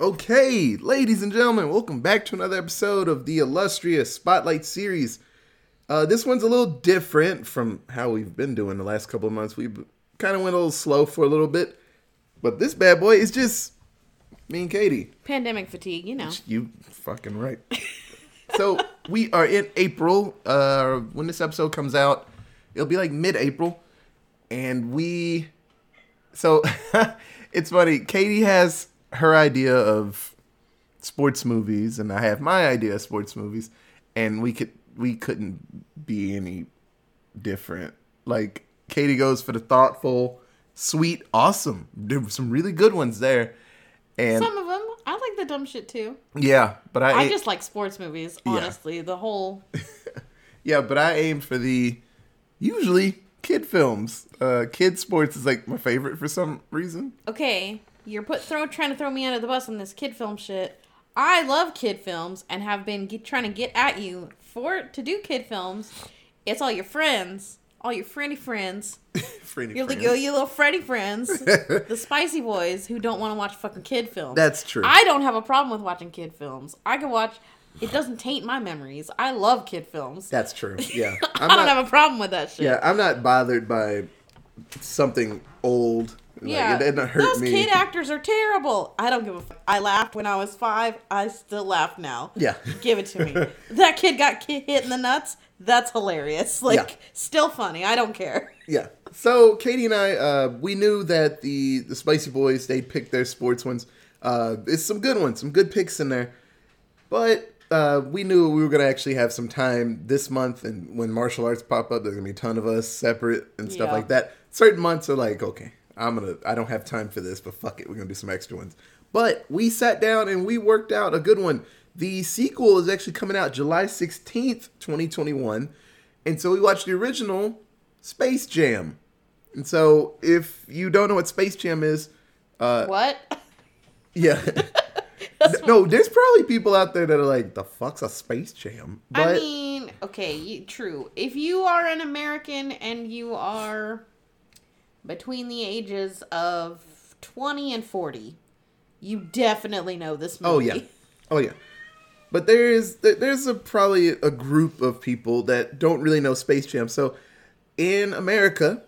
Okay, ladies and gentlemen, welcome back to another episode of the illustrious Spotlight series. Uh, this one's a little different from how we've been doing the last couple of months. We kind of went a little slow for a little bit, but this bad boy is just me and Katie. Pandemic fatigue, you know. You fucking right. so we are in April. Uh, when this episode comes out, it'll be like mid-April, and we. So it's funny. Katie has her idea of sports movies, and I have my idea of sports movies, and we could we couldn't be any different. Like Katie goes for the thoughtful, sweet, awesome. There were some really good ones there, and Some of them. I like the dumb shit too. yeah, but I, I just like sports movies, honestly. The whole. Yeah, but I aim for the usually kid films. Uh, kid sports is like my favorite for some reason. Okay, you're put throw trying to throw me under the bus on this kid film shit. I love kid films and have been get, trying to get at you for to do kid films. It's all your friends, all your friendly friends, Freddy your, friends. your, your little Freddy friends, the spicy boys who don't want to watch fucking kid films. That's true. I don't have a problem with watching kid films. I can watch. It doesn't taint my memories. I love kid films. That's true. Yeah, I don't not. have a problem with that shit. yeah, I'm not bothered by something old. Like, Yeah, it didn't hurt those me. kid actors are terrible. I don't give a. F- I laughed when I was five. I still laugh now. Yeah. give it to me. that kid got ki- hit in the nuts. That's hilarious. Like, Yeah. still funny. I don't care. Yeah. So Katie and I, uh, we knew that the the Spicy Boys they picked their sports ones. Uh, it's some good ones, some good picks in there. But uh, we knew we were gonna actually have some time this month, and when martial arts pop up, there's gonna be a ton of us separate and stuff Yeah. like that. Certain months are like, okay, I'm gonna, I don't have time for this, but fuck it, we're gonna do some extra ones. But we sat down and we worked out a good one. The sequel is actually coming out July 16th, 2021. And so we watched the original Space Jam. And so if you don't know what Space Jam is, uh, what? yeah. no, there's probably people out there that are like, the fuck's a Space Jam? But I mean, okay, you, true. If you are an American and you are between the ages of twenty and forty, you definitely know this movie. oh yeah. Oh yeah. But there is there's a probably a group of people that don't really know Space Jam. So in America,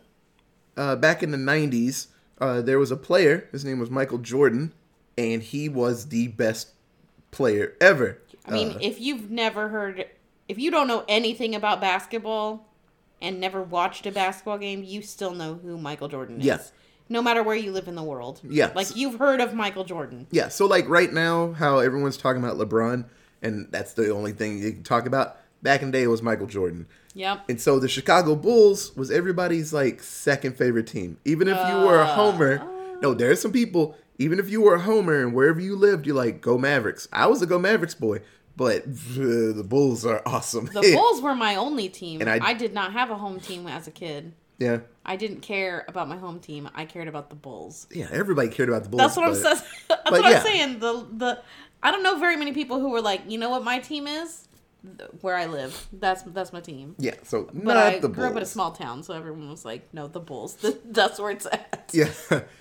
uh, back in the 90s, uh, there was a player. His name was Michael Jordan, and he was the best player ever. I mean, Uh, if you've never heard, if you don't know anything about basketball and never watched a basketball game, you still know who Michael Jordan is. Yeah. No matter where you live in the world. Yeah. Like you've heard of Michael Jordan. Yeah, so like right now, how everyone's talking about LeBron, and that's the only thing you can talk about. Back in the day, it was Michael Jordan, Yep. and so the Chicago Bulls was everybody's like second favorite team. Even if you were a uh. homer, no, there's some people. Even if you were a homer and wherever you lived, you're like go Mavericks. I was a go Mavericks boy, but the Bulls are awesome. The Bulls were my only team. And I, I- did not have a home team as a kid. yeah, I didn't care about my home team. I cared about the Bulls. yeah, everybody cared about the Bulls. That's what I'm but- saying. That's but what yeah. I'm saying. The the I don't know very many people who were like, you know what my team is, where I live. That's that's my team. Yeah, so But not I the grew up in a small town, so everyone was like, "No, the Bulls. That's where it's at." Yeah.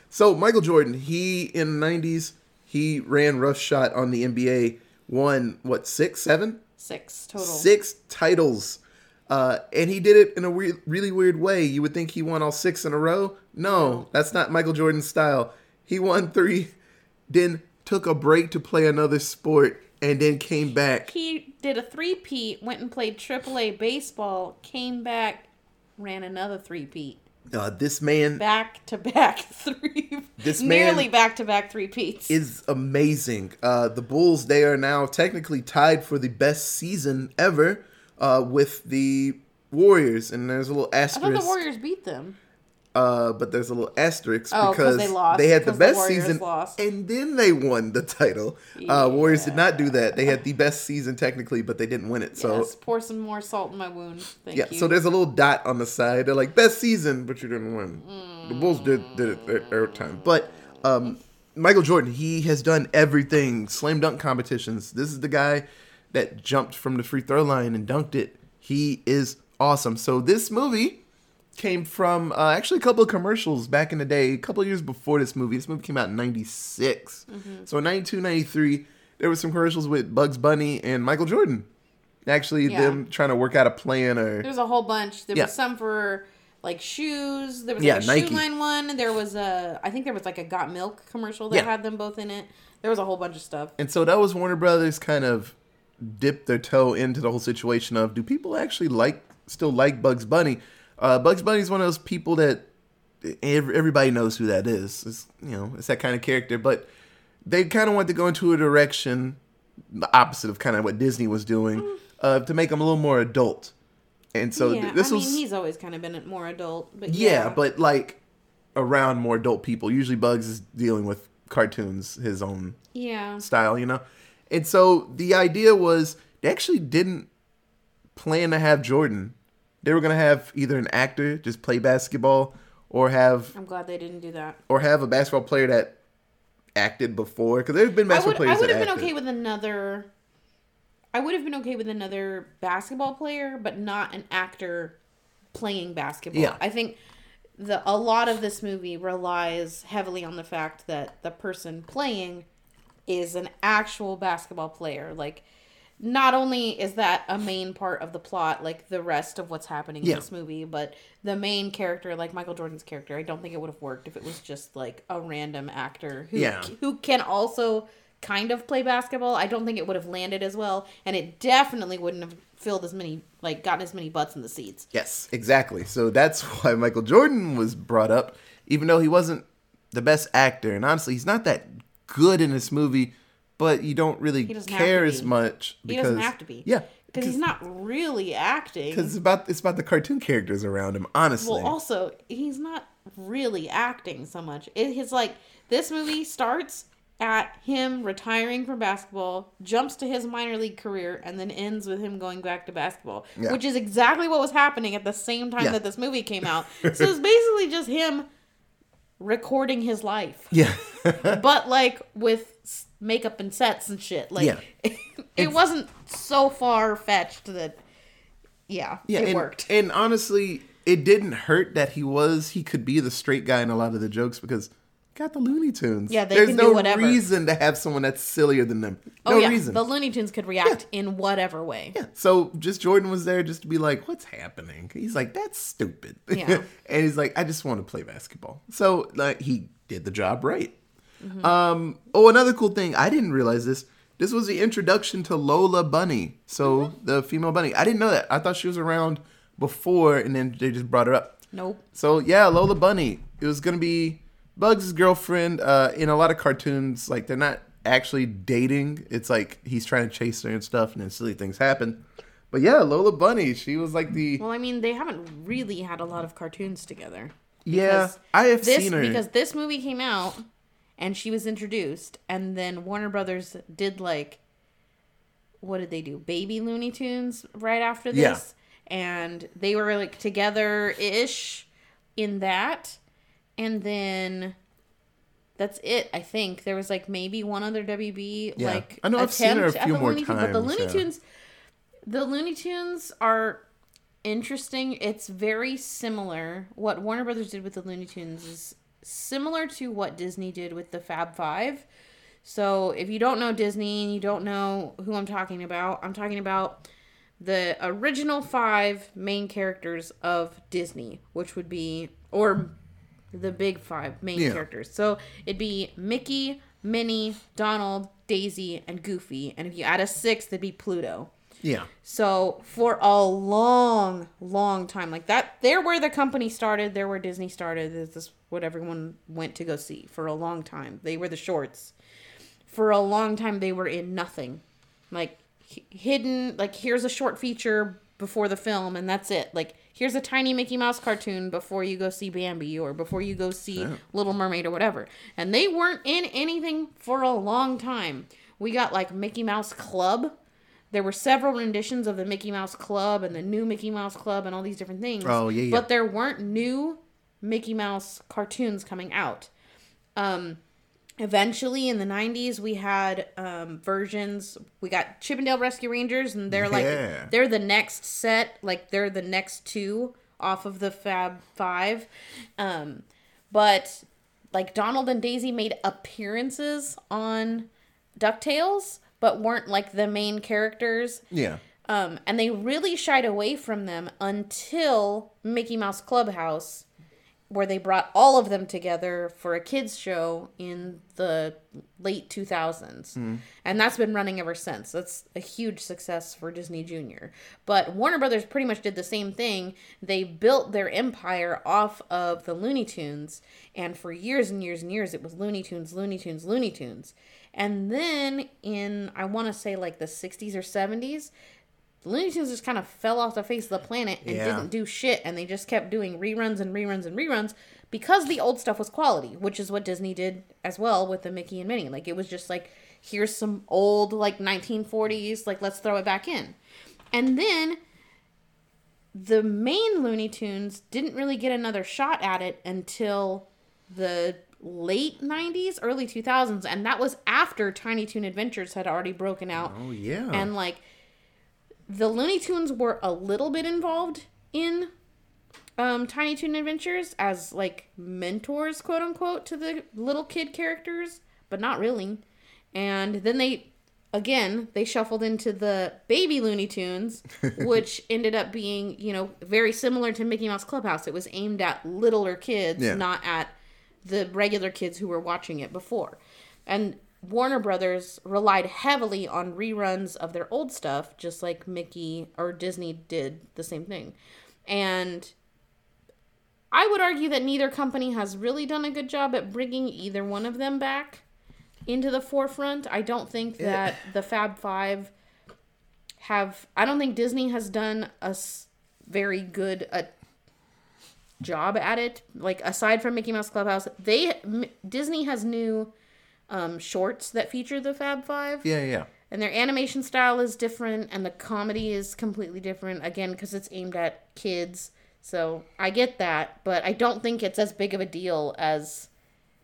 So Michael Jordan, he in the nineties, he ran rough shot on the NBA, won what six, seven, Six total. six titles, uh, and he did it in a weird, really weird way. You would think he won all six in a row. No, that's not Michael Jordan's style. He won three, then took a break to play another sport, and then came back. He did a three-peat, went and played AAA baseball, came back, ran another three-peat. Uh, this man Back to back three. This nearly back to back three peats. is amazing. Uh, the Bulls, they are now technically tied for the best season ever uh, with the Warriors, and there's a little asterisk. I thought the Warriors beat them. Uh, but there's a little asterisk Oh, 'cause because they lost, had the best Warriors season, lost. and then they won the title. Uh, Warriors did not do that. They had the best season technically, but they didn't win it. So yes, pour some more salt in my wound. Thank yeah, you. so there's a little dot on the side. They're like best season, but you didn't win. The Bulls did did it their, their time, but um, Michael Jordan, he has done everything. Slam dunk competitions. This is the guy that jumped from the free throw line and dunked it. He is awesome. So this movie came from uh, actually a couple of commercials back in the day, a couple of years before this movie. This movie came out in 96. So in 92, 93, there were some commercials with Bugs Bunny and Michael Jordan. Actually, Yeah. them trying to work out a plan or. There's a whole bunch. There Yeah. was some for like shoes. There was Yeah, like a Nike. shoe line one. There was a I think there was like a Got Milk commercial that Yeah. had them both in it. There was a whole bunch of stuff. And so that was Warner Brothers kind of dipped their toe into the whole situation of do people actually like still like Bugs Bunny? Uh, Bugs Bunny is one of those people that ev- everybody knows who that is. It's, you know, it's that kind of character, but they kind of want to go into a direction the opposite of kind of what Disney was doing uh, to make them a little more adult. And so th- this I was mean he's always kind of been more adult, but yeah, yeah, but like around more adult people. Usually Bugs is dealing with cartoons, his own yeah, style, you know? And so the idea was they actually didn't plan to have Jordan. They were going to have either an actor just play basketball or have I'm glad they didn't do that. or have a basketball player that acted before cuz there've been I basketball would I would have been acted. okay with another. I would have been okay with another basketball player, but not an actor playing basketball. Yeah. I think the a lot of this movie relies heavily on the fact that the person playing is an actual basketball player. Like, not only is that a main part of the plot, like the rest of what's happening Yeah. in this movie, but the main character, like Michael Jordan's character, I don't think it would have worked if it was just like a random actor who Yeah. who can also kind of play basketball. I don't think it would have landed as well, and it definitely wouldn't have filled as many like gotten as many butts in the seats. Yes, exactly. So that's why Michael Jordan was brought up, even though he wasn't the best actor. And honestly, he's not that good in this movie, but you don't really care as much He because doesn't have to be. Yeah, Because he's not really acting. because it's about it's about the cartoon characters around him. Honestly, Well, also, he's not really acting so much. It, it's like this movie starts at him retiring from basketball, jumps to his minor league career, and then ends with him going back to basketball, Yeah. which is exactly what was happening at the same time Yeah. that this movie came out. so it's basically just him recording his life, yeah, but like with makeup and sets and shit. Like, Yeah. it wasn't so far fetched that, yeah, yeah, it and, worked. And honestly, it didn't hurt that he was he could be the straight guy in a lot of the jokes because. Got the Looney Tunes. Yeah, they There's can no do whatever. reason to have someone that's sillier than them. Oh, no oh yeah, reason. the Looney Tunes could react in whatever way. Yeah. So just Jordan was there just to be like, what's happening? He's like, that's stupid. Yeah. and he's like, I just want to play basketball. So like he did the job right. Mm-hmm. Um, oh, another cool thing, I didn't realize this. This was the introduction to Lola Bunny. So Mm-hmm. the female bunny. I didn't know that. I thought she was around before and then they just brought her up. Nope. So yeah, Lola Bunny. It was gonna be Bugs' girlfriend. Uh, in a lot of cartoons, like they're not actually dating. It's like he's trying to chase her and stuff, and then silly things happen. But yeah, Lola Bunny. She was like the Well, I mean, they haven't really had a lot of cartoons together. yeah. I have This seen her. because this movie came out and she was introduced, and then Warner Brothers did like, what did they do? Baby Looney Tunes right after Yeah. this, and they were like together ish in that, and then. That's it. I think there was like maybe one other WB Yeah. like I know I've seen her a few more Looney Tunes, but the times, Looney yeah. Tunes, the Looney Tunes are interesting. It's very similar. What Warner Brothers did with the Looney Tunes is similar to what Disney did with the Fab Five. So if you don't know Disney and you don't know who I'm talking about, I'm talking about the original five main characters of Disney, which would be or the big five main Yeah. characters. So it'd be Mickey, Minnie, Donald, Daisy, and Goofy. And if you add a sixth, it'd be Pluto. Yeah. So for a long, long time, like that, they're where the company started. They're where Disney started. This is what everyone went to go see for a long time. They were the shorts. For a long time, they were in nothing, like h- hidden. Like here's a short feature before the film, and that's it. Like here's a tiny Mickey Mouse cartoon before you go see Bambi or before you go see Little Mermaid or whatever. And they weren't in anything for a long time. We got like Mickey Mouse Club there were several renditions of the Mickey Mouse Club and the new Mickey Mouse Club and all these different things. Oh, yeah, yeah. But there weren't new Mickey Mouse cartoons coming out. Um, eventually, in the '90s, we had um, versions. We got Chip 'n Dale Rescue Rangers, and they're like they're the next set. Like they're the next two off of the Fab Five. Um, but like Donald and Daisy made appearances on DuckTales, but weren't like the main characters. Yeah. Um, and they really shied away from them until Mickey Mouse Clubhouse, where they brought all of them together for a kids show in the late 2000s. And that's been running ever since. That's a huge success for Disney Junior. But Warner Brothers pretty much did the same thing. They built their empire off of the Looney Tunes, and for years and years and years it was Looney Tunes, Looney Tunes, Looney Tunes. And then in I want to say like the 60s or 70s, the Looney Tunes just kind of fell off the face of the planet and Yeah. didn't do shit, and they just kept doing reruns and reruns and reruns because the old stuff was quality, which is what Disney did as well with the Mickey and Minnie. Like it was just like, here's some old like 1940s, like let's throw it back in, and then the main Looney Tunes didn't really get another shot at it until the late 90s, early 2000s, and that was after Tiny Toon Adventures had already broken out Oh yeah. and like the Looney Tunes were a little bit involved in um, Tiny Toon Adventures as like mentors, quote unquote, to the little kid characters, but not really. And then they, again, they shuffled into the baby Looney Tunes, which ended up being, you know, very similar to Mickey Mouse Clubhouse. It was aimed at littler kids, Yeah. not at the regular kids who were watching it before. And Warner Brothers relied heavily on reruns of their old stuff, just like Mickey or Disney did the same thing. And I would argue that neither company has really done a good job at bringing either one of them back into the forefront. I don't think that the Fab Five have. I don't think Disney has done a very good a job at it. Like aside from Mickey Mouse Clubhouse, they M- Disney has new um, shorts that feature the Fab Five. Yeah, yeah. and their animation style is different and the comedy is completely different again because it's aimed at kids. So i get that but i don't think it's as big of a deal as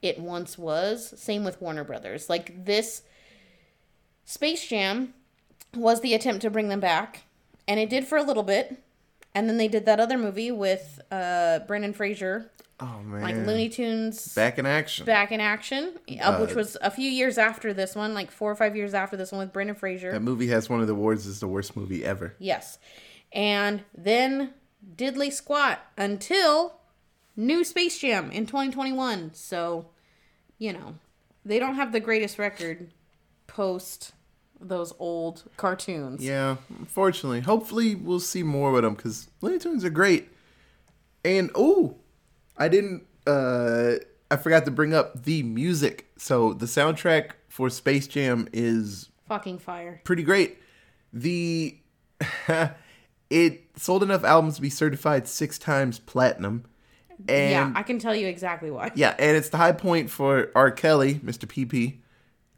it once was. Same with warner brothers. Like this space jam was the attempt to bring them back and it did for a little bit and then they did that other movie with uh brendan fraser Oh man. like looney tunes Back in action. back in action, uh, which was a few years after this one, like four or five years after this one with Brendan Fraser. That movie has one of the awards as the worst movie ever. yes. And then diddly squat until new Space Jam in 2021. So, you know, they don't have the greatest record post those old cartoons. Yeah, unfortunately. Hopefully, we'll see more with them because Looney Tunes are great. And oh, I didn't. uh I forgot to bring up the music. So the soundtrack for Space Jam is Fucking fire. pretty great. The it sold enough albums to be certified six times platinum. And yeah, I can tell you exactly why. Yeah, and it's the high point for R. Kelly, Mr. PP,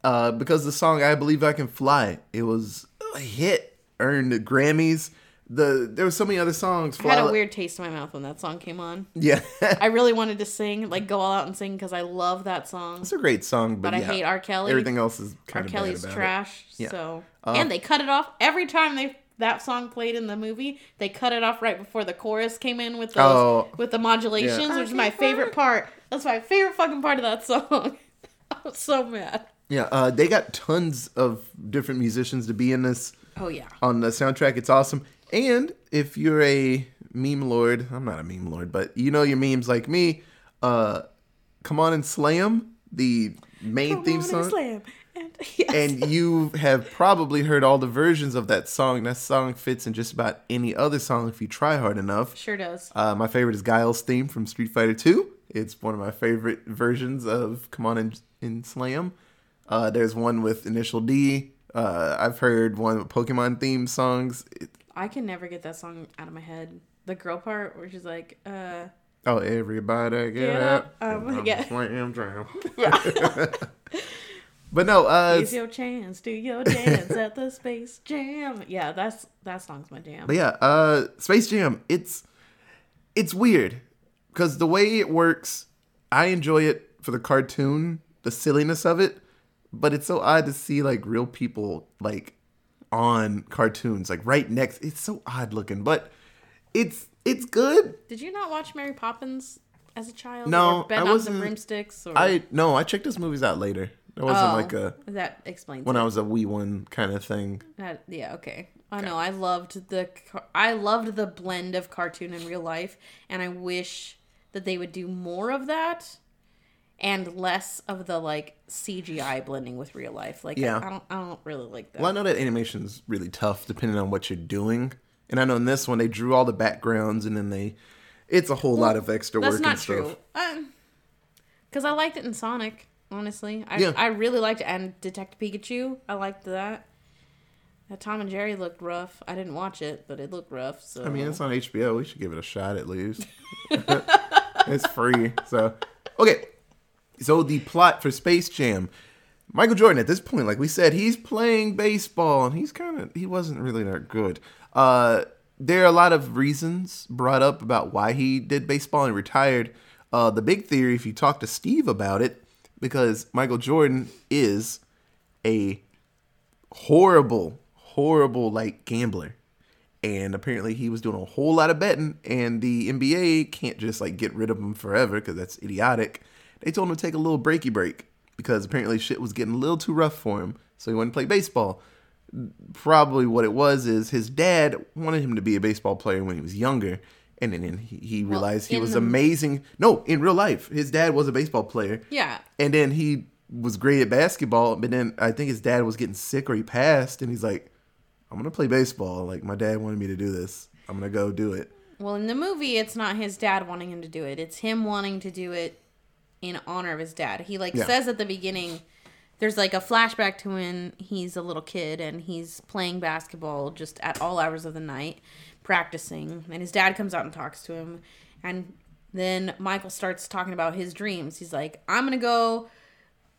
uh, because the song "I Believe I Can Fly" it was a hit, earned the Grammys. The there were so many other songs. I had a weird taste in my mouth when that song came on. Yeah, I really wanted to sing, like go all out and sing because I love that song. it's a great song, but, But I hate R. Kelly. Everything else is R. kind of Kelly's trash. Yeah. So Uh, and they cut it off every time they that song played in the movie. They cut it off right before the chorus came in with those Oh. with the modulations, Yeah. which is my favorite part. That's my favorite fucking part of that song. I was so mad. Yeah, uh, they got tons of different musicians to be in this Oh yeah. on the soundtrack. It's awesome. And if you're a meme lord, I'm not a meme lord, but you know your memes like me. Uh, come on and slam the main Come theme on and song. slam. And, yes. and you have probably heard all the versions of that song. That song fits in just about any other song if you try hard enough. sure does. Uh, my favorite is Guile's theme from Street Fighter 2. It's one of my favorite versions of Come On and, and Slam. Uh, there's one with Initial D. Uh, I've heard one with Pokemon theme songs. It, I can never get that song out of my head. The girl part where she's like, uh oh, everybody get, Get up. up. Um, yeah. Slam jam. but no, uh, Here's your chance, do your dance at the Space Jam. Yeah, that's that song's my jam. But yeah, uh Space Jam, it's it's weird because the way it works, I enjoy it for the cartoon, the silliness of it, but it's so odd to see like real people like on cartoons, like right next. It's so odd looking, but it's It's good. Did you not watch Mary Poppins as a child? No, or Ben I wasn't- Broomsticks. Or I no, I checked those movies out later. It wasn't Oh, like a that explains when it. I was a wee one kind of thing. That, yeah, okay. I know. I loved the I loved the blend of cartoon and real life, and I wish that they would do more of that, and less of the like CGI blending with real life. Like, Yeah. I, I don't, I don't really like that. Well, I know that animation's really tough depending on what you're doing. And I know in this one they drew all the backgrounds and then they it's a whole lot of extra work. That's not and stuff. true. Um, because I liked it in Sonic. Honestly, I Yeah. I really liked it, and Detective Pikachu. I liked that. That Tom and Jerry looked rough. I didn't watch it, but it looked rough. So I mean, it's on HBO. We should give it a shot at least. it's free. So, okay. So the plot for Space Jam. Michael Jordan at this point, like we said, he's playing baseball and he's kind of he wasn't really that good. Uh there are a lot of reasons brought up about why he did baseball and retired. Uh the big theory if you talk to Steve about it because Michael Jordan is a horrible horrible like gambler and apparently he was doing a whole lot of betting and the nba can't just like get rid of him forever because that's idiotic they told him to take a little breaky break because apparently shit was getting a little too rough for him so he wouldn't play baseball probably what it was is his dad wanted him to be a baseball player when he was younger and then he, he realized he was the- amazing no in real life his dad was a baseball player yeah, and then he was great at basketball, but then I think his dad was getting sick or he passed, and he's like, I'm gonna play baseball. Like my dad wanted me to do this. I'm gonna go do it. Well, in the movie, it's not his dad wanting him to do it. It's him wanting to do it in honor of his dad. He like Yeah. says at the beginning, there's like a flashback to when he's a little kid and he's playing basketball just at all hours of the night, practicing. And his dad comes out and talks to him, and then Michael starts talking about his dreams. He's like, "I'm gonna go.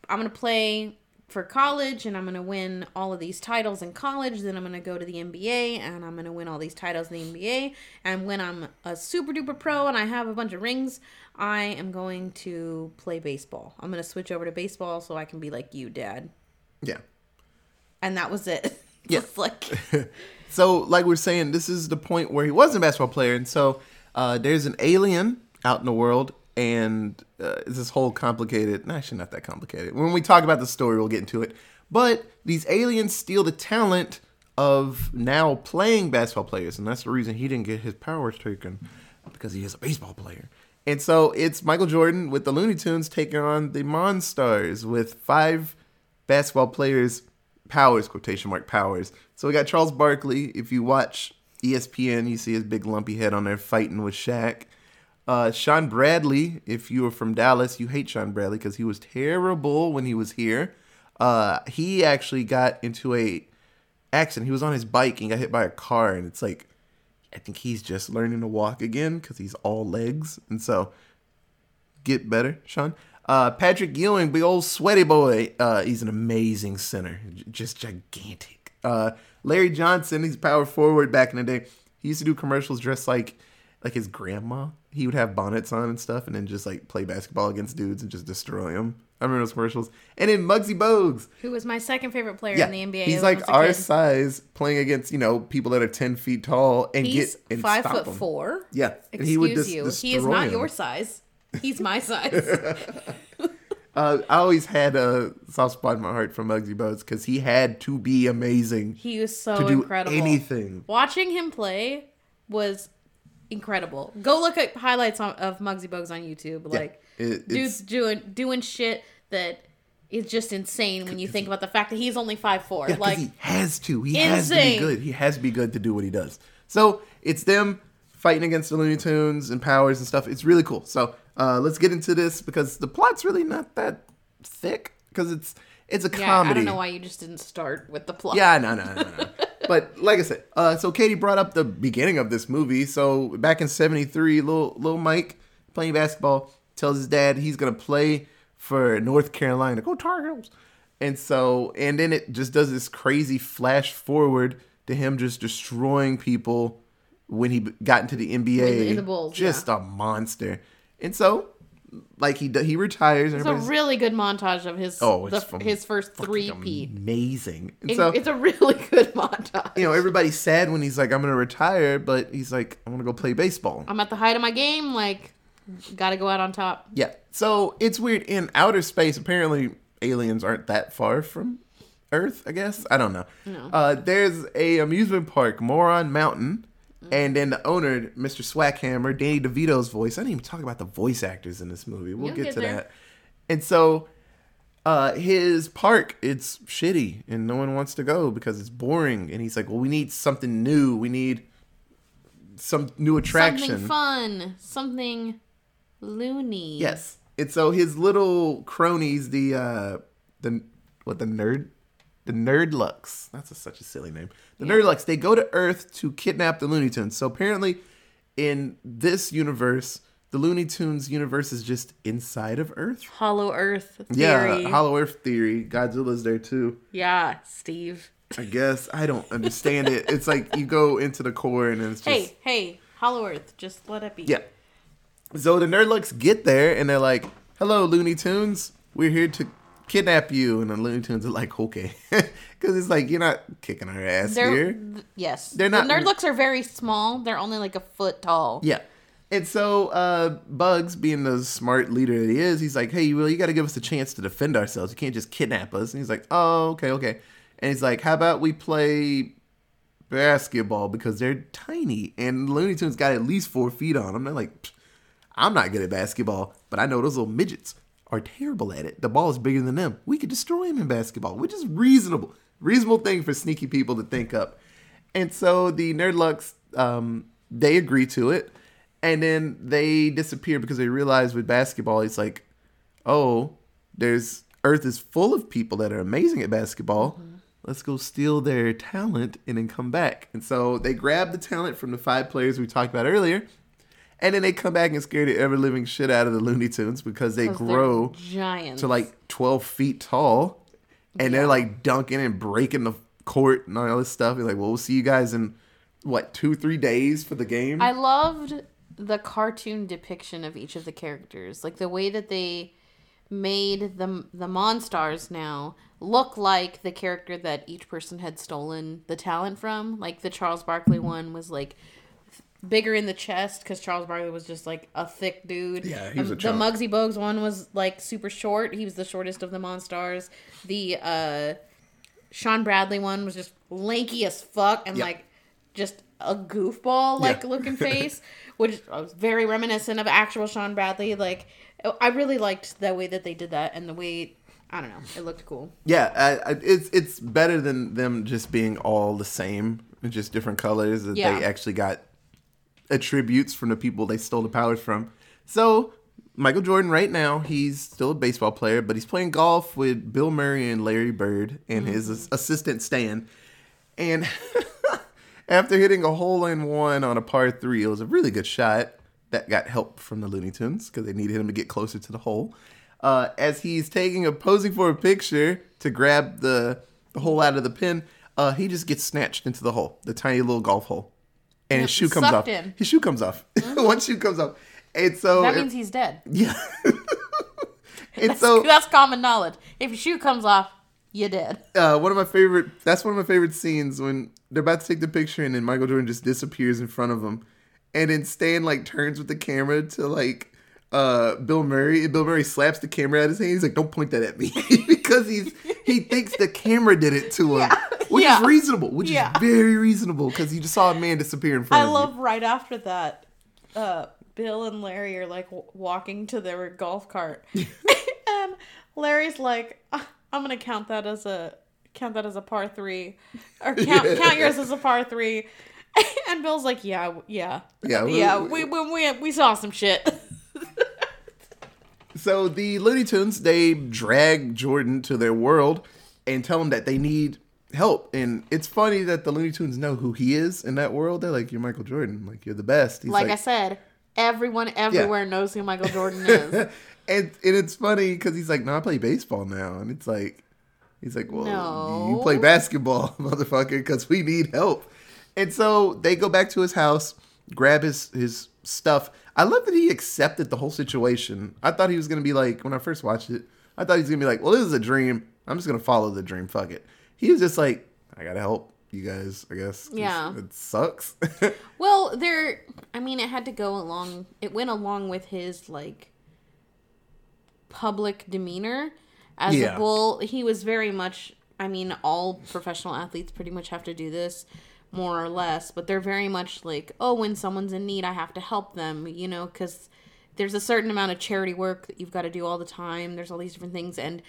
I'm gonna play." For college, and I'm gonna win all of these titles in college. Then I'm gonna go to the NBA, and I'm gonna win all these titles in the NBA. And when I'm a super duper pro and I have a bunch of rings, I am going to play baseball. I'm gonna switch over to baseball so I can be like you, Dad. Yeah. And that was it. Yeah. Like So like we're saying, this is the point where he wasn't a basketball player, and so uh, there's an alien out in the world, and uh, this whole complicated actually not that complicated. When we talk about the story, we'll get into it. But these aliens steal the talent of now playing basketball players, and that's the reason he didn't get his powers taken because he is a baseball player. And so it's Michael Jordan with the Looney Tunes taking on the Monstars with five basketball players powers quotation mark powers so we got charles barkley if you watch espn you see his big lumpy head on there fighting with Shaq. Uh, shawn bradley if you were from dallas you hate shawn bradley because he was terrible when he was here uh, he actually got into a accident he was on his bike and got hit by a car and it's like i think he's just learning to walk again because he's all legs and so get better, Shawn. Uh, Patrick Ewing, big old sweaty boy. Uh, he's an amazing center, just gigantic. Uh, Larry Johnson, he's power forward back in the day. He used to do commercials dressed like like his grandma. He would have bonnets on and stuff, and then just like play basketball against dudes and just destroy them. I remember those commercials. And then Muggsy Bogues, who was my second favorite player yeah, in the NBA. he's like our kid. size, playing against you know people that are ten feet tall and He's get and five foot 'em. four. Yeah, and Excuse he would just you. He is not 'em. your size. He's my size. Uh, I always had a soft spot in my heart for Muggsy Bogues because he had to be amazing he was so to do incredible. anything. Watching him play was incredible. Go look at highlights on, of Muggsy Bogues on YouTube. Like It- dude's doing doing shit that is just insane when you think about the fact that he's only five four. yeah, like he has to. He has to be good. He has to be good to do what he does. So it's them fighting against the Looney Tunes and powers and stuff. It's really cool. So uh, let's get into this because the plot's really not that thick because it's it's a yeah, comedy. I don't know why you just didn't start with the plot. Yeah, no, no, no, no. but like I said, uh, so Katie brought up the beginning of this movie. So back in '73, little little Mike playing basketball tells his dad he's gonna play for North Carolina. Go Tar Heels! And so, and then it just does this crazy flash forward to him just destroying people when he got into the NBA. In the Bulls, just a monster. And so like he he retires. It's a really good montage of his Oh, it's the, from his first three peat. amazing. It- so it's a really good montage. you know everybody's sad when he's like I'm gonna retire, but he's like I'm gonna go play baseball. I'm at the height of my game. Like, got to go out on top. Yeah. So it's weird in outer space. Apparently, aliens aren't that far from Earth. I guess I don't know. No. Uh, there's a amusement park, Moron Mountain, and then the owner, Mr. Swackhammer, Danny DeVito's voice. I didn't even talk about the voice actors in this movie. We'll get, get to there. that. And so. Uh, his park, it's shitty and no one wants to go because it's boring. And he's like, well, we need something new. We need some new attraction. Something fun. Something loony. Yes. And so his little cronies, the uh the what the nerd the Nerdlucks. That's a, such a silly name. The Nerdlucks, they go to Earth to kidnap the Looney Tunes. So apparently in this universe, the Looney Tunes universe is just inside of Earth. Hollow Earth theory. Yeah, Hollow Earth theory. Godzilla's there too. yeah, Steve. I guess I don't understand it. It's like you go into the core and it's just Hey, hey, Hollow Earth. Just let it be. Yeah. So the Nerdlucks get there and they're like, "Hello, Looney Tunes. We're here to kidnap you." And the Looney Tunes are like, "Okay," because it's like you're not kicking our ass They're here. th- yes. They're not- The nerdlooks are very small. They're only like a foot tall. Yeah. And so uh, Bugs, being the smart leader that he is, he's like, "Hey, well, you got to give us a chance to defend ourselves. You can't just kidnap us." And he's like, "Oh, okay, okay." And he's like, "How about we play basketball because they're tiny and Looney Tunes got at least four feet on them." They're like, "I'm not good at basketball, but I know those little midgets are terrible at it. The ball is bigger than them. We could destroy them in basketball, which is reasonable, reasonable thing for sneaky people to think up." And so the Nerdlucks, um, they agree to it, and then they disappear because they realize with basketball, it's like, oh, there's Earth is full of people that are amazing at basketball. Let's go steal their talent and then come back. And so they grab the talent from the five players we talked about earlier, and then they come back and scare the ever living shit out of the Looney Tunes because they're grow giants. to like 12 feet tall and they're like dunking and breaking the court and all this stuff. You're like, well, we'll see you guys in what, two, three days for the game? I loved the cartoon depiction of each of the characters, like the way that they made the the Monstars now look like the character that each person had stolen the talent from. Like the Charles Barkley one was like bigger in the chest because Charles Barkley was just like a thick dude. Yeah, he was Um, a the chunk. Muggsy Bogues one was like super short. He was the shortest of the Monstars. The uh Shawn Bradley one was just lanky as fuck and Yeah. like just a goofball like Yeah. looking face, which was very reminiscent of actual Shawn Bradley. Like, I really liked the way that they did that and the way I don't know, it looked cool. yeah, I, I, it's it's better than them just being all the same, just different colors. That Yeah. They actually got attributes from the people they stole the powers from. So Michael Jordan, right now, he's still a baseball player, but he's playing golf with Bill Murray and Larry Bird and his assistant Stan. And after hitting a hole in one on a par three, it was a really good shot that got help from the Looney Tunes because they needed him to get closer to the hole. Uh, as he's taking a posing for a picture to grab the, the hole out of the pin, uh, he just gets snatched into the hole, the tiny little golf hole, and his shoe comes off. in. His shoe comes off. One shoe comes off, and so That means he's dead. yeah. and That's, so that's common knowledge. If your shoe comes off, you're dead. uh, one of my favorite that's one of my favorite scenes when they're about to take the picture and then Michael Jordan just disappears in front of them. And then Stan like turns with the camera to like uh Bill Murray and Bill Murray slaps the camera out of his hand. He's like, Don't point that at me because he's he thinks the camera did it to him. Which Yeah. is reasonable. Which Yeah. is very reasonable because he just saw a man disappear in front I of you. I love right after that, uh, Bill and Larry are like w- walking to their golf cart, and Larry's like, "Ah, "I'm gonna count that as a count that as a par three, or count Yeah. count yours as a par three. And Bill's like, "Yeah, yeah, Yeah, we- yeah. We we we, we saw some shit." So the Looney Tunes they drag Jordan to their world and tell him that they need help. And it's funny that the Looney Tunes know who he is in that world. They're like, "You're Michael Jordan. Like you're the best." He's like, I said, everyone everywhere knows who Michael Jordan is. and and it's funny because he's like, "No, I play baseball now," and it's like, he's like, "Well, you play basketball, motherfucker, because we need help." And so they go back to his house, grab his his stuff. I love that he accepted the whole situation. I thought he was gonna be like when I first watched it. I thought he was gonna be like, "Well, this is a dream. I'm just gonna follow the dream. Fuck it." He was just like, "I gotta help you guys. I guess. Yeah. it sucks." Well, there. I mean, it had to go along. It went along with his like public demeanor as Yeah. a bull. He was very much. I mean, all professional athletes pretty much have to do this, more or less. But they're very much like, oh, when someone's in need, I have to help them. You know, because there's a certain amount of charity work that you've got to do all the time. There's all these different things, and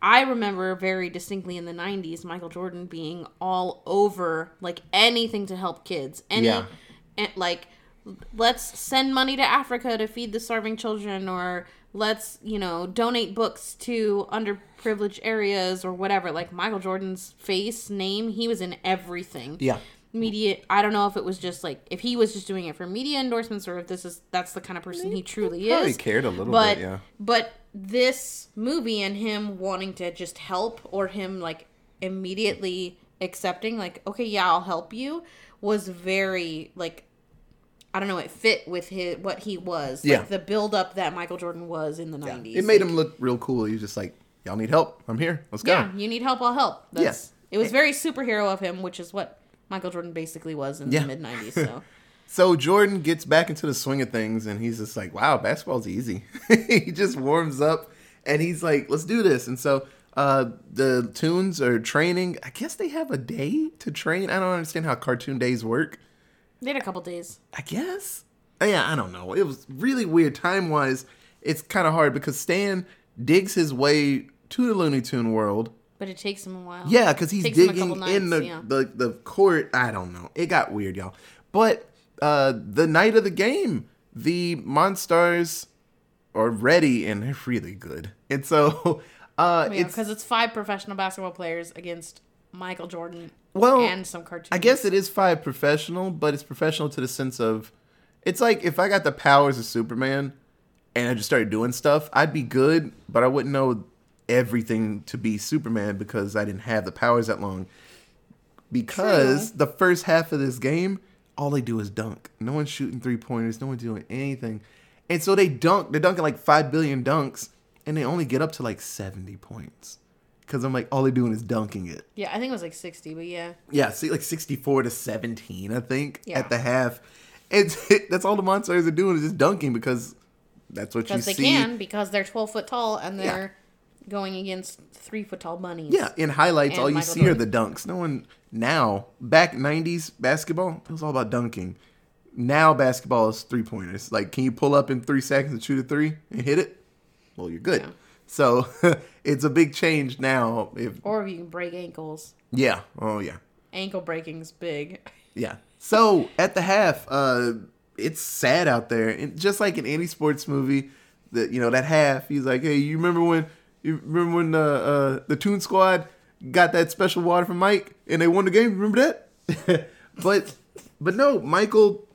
I remember very distinctly in the '90s Michael Jordan being all over like anything to help kids. Any, Yeah. and, like let's send money to Africa to feed the starving children, or let's you know donate books to underprivileged areas or whatever. Like Michael Jordan's face, name, he was in everything yeah. Media i don't know if it was just like if he was just doing it for media endorsements or if this is that's the kind of person he truly Probably is cared a little but bit. Yeah. but this movie and him wanting to just help or him like immediately accepting like okay yeah i'll help you was very like i don't know it fit with his what he was Yeah. like the build up that michael jordan was in the Yeah. 90s It made Like, him look real cool. He was just like, "Y'all need help? I'm here. Let's go." yeah you need help i'll help that's Yes. it was very superhero of him which is what michael jordan basically was in Yeah. the mid 90s so So Jordan gets back into the swing of things, and he's just like, "Wow, basketball's easy." he just warms up, and he's like, "Let's do this." And so uh, the tunes are training. I guess they have a day to train. I don't understand how cartoon days work. they had a couple days I guess. Yeah, I don't know. It was really weird time wise. It's kind of hard because Stan digs his way to the Looney Tune world. But it takes him a while. Yeah, because he's Takes him a digging in the, yeah. the the court. I don't know. It got weird, y'all. But uh the night of the game, the Monstars are ready and they're really good. And so uh Yeah, it's because it's five professional basketball players against Michael Jordan well and some cartoons. I guess it is five professional, but it's professional to the sense of it's like if I got the powers of Superman and I just started doing stuff, I'd be good, but I wouldn't know everything to be Superman because I didn't have the powers that long. Because the first half of this game, all they do is dunk. No one's shooting three pointers, no one's doing anything. And so they dunk, they're dunking like 5 billion dunks, and they only get up to like 70 points. Because I'm like, all they're doing is dunking it. Yeah, I think it was like sixty, but yeah. Yeah, see, like sixty-four to seventeen, I think, Yeah. at the half. It's that's all the Monstars are doing is just dunking because that's what you Because they see. can, because they're twelve foot tall and they're going against three foot tall bunnies. Yeah, in highlights, all you Michael see are the dunks. No one now back '90s basketball, it was all about dunking. Now basketball is three pointers. Like, can you pull up in three seconds and shoot a three and hit it? Well, you're good. Yeah. So it's a big change now. If Or if you can break ankles. yeah, oh yeah. Ankle breaking's big. Yeah. So at the half, uh, it's sad out there, and just like in any sports movie, that you know that half, he's like, "Hey, you remember when? You remember when uh, uh, the Toon Squad got that special water from Mike and they won the game? Remember that?" but but no, Michael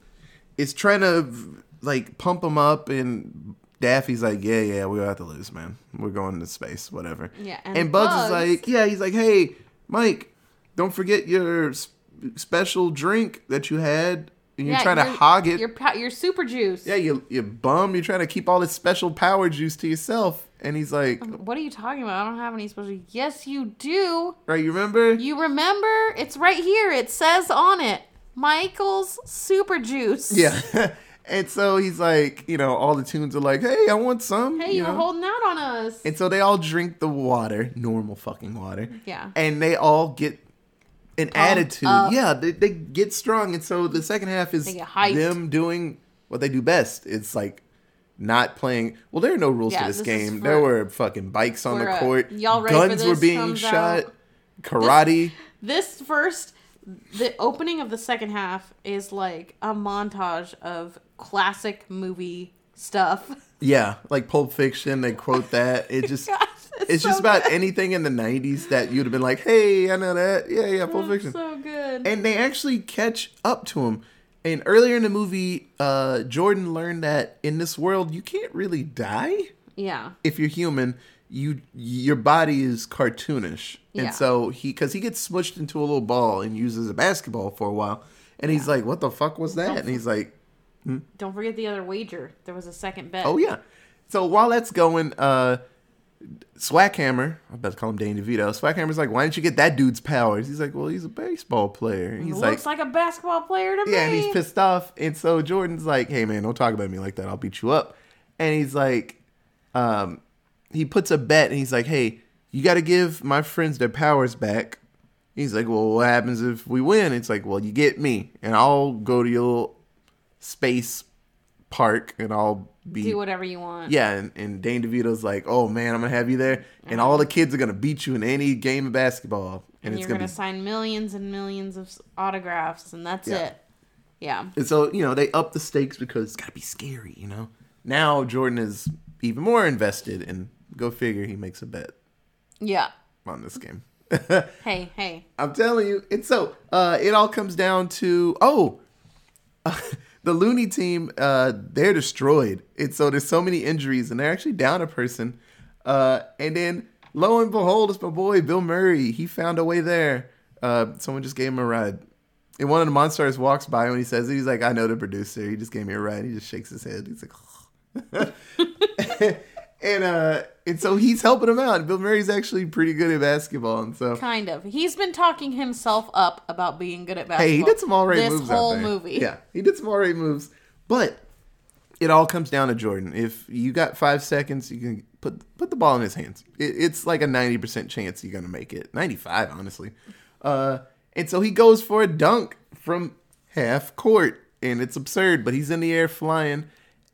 is trying to like pump him up, and Daffy's like, "Yeah, yeah, we're about to lose, man. We're going to space, whatever." Yeah, and, and Bugs, Bugs- is like, "Yeah," he's like, "Hey, Mike." Don't forget your s- special drink that you had, and you're yeah, trying to hog it. Your, pa- your super juice. yeah, you you bum. You're trying to keep all this special power juice to yourself. And he's like, um, What are you talking about? I don't have any special. Yes, you do. right, you remember? You remember? It's right here. It says on it Michael's super juice. yeah. and so he's like, you know, all the tunes are like, hey, I want some. Hey, you are holding out on us. And so they all drink the water, normal fucking water. Yeah. And they all get an attitude. up. Yeah, they, they get strong. And so the second half is They get hyped. them doing what they do best. It's like not playing. Well, there are no rules Yeah, to this, this game. for- there were fucking bikes on the uh, court. y'all ready for Guns were being shot. out? Karate. This first, the opening of the second half is like a montage of classic movie stuff. yeah, like Pulp Fiction. They quote that. It just. It's so just about good. anything in the '90s that you'd have been like, "Hey, I know that. Yeah, yeah, Pulp Fiction." So good. and they actually catch up to him. And earlier in the movie, uh, Jordan learned that in this world you can't really die yeah. if you're human. You your body is cartoonish, Yeah. and so he because he gets smushed into a little ball and uses a basketball for a while, and he's like, "What the fuck was that?" And he's like, Don't forget the other wager. There was a second bet. Oh yeah. So while that's going, uh Swackhammer, I'm about to call him Danny DeVito. Swackhammer's like, why didn't you get that dude's powers? He's like, well, he's a baseball player. He's like, Looks like, a basketball player to me. yeah, and he's pissed off. And so Jordan's like, hey man, don't talk about me like that. I'll beat you up. And he's like, um, he puts a bet and he's like, hey, you got to give my friends their powers back. He's like, well, what happens if we win? It's like, well, you get me, and I'll go to your little space park, and I'll be Do whatever you want. yeah, and, and Danny DeVito's like, oh man, I'm gonna have you there, and all the kids are gonna beat you in any game of basketball, and, And it's you're gonna, gonna be. sign millions and millions of autographs, and that's Yeah. it. Yeah. And so you know they up the stakes because it's gotta be scary, you know. Now Jordan is even more invested, and go figure, he makes a bet Yeah. on this game. Hey, hey. I'm telling you, it's so. Uh, it all comes down to oh, the Looney team. Uh, they're destroyed. It's so there's so many injuries, and they're actually down a person. Uh, and then lo and behold, it's my boy Bill Murray. He found a way there. Uh, someone just gave him a ride. And one of the Monstars walks by when he says it. He's like, "I know the producer. He just gave me a ride." He just shakes his head. He's like, and uh, and so he's helping him out. Bill Murray's actually pretty good at basketball, and so Kind of. He's been talking himself up about being good at basketball. Hey, he did some all right this moves. This whole movie. Yeah, he did some all right moves. But it all comes down to Jordan. If you got five seconds, you can put put the ball in his hands. It, it's like a ninety percent chance you're gonna make it. Ninety five, honestly. Uh, and so he goes for a dunk from half court, and it's absurd. But he's in the air flying.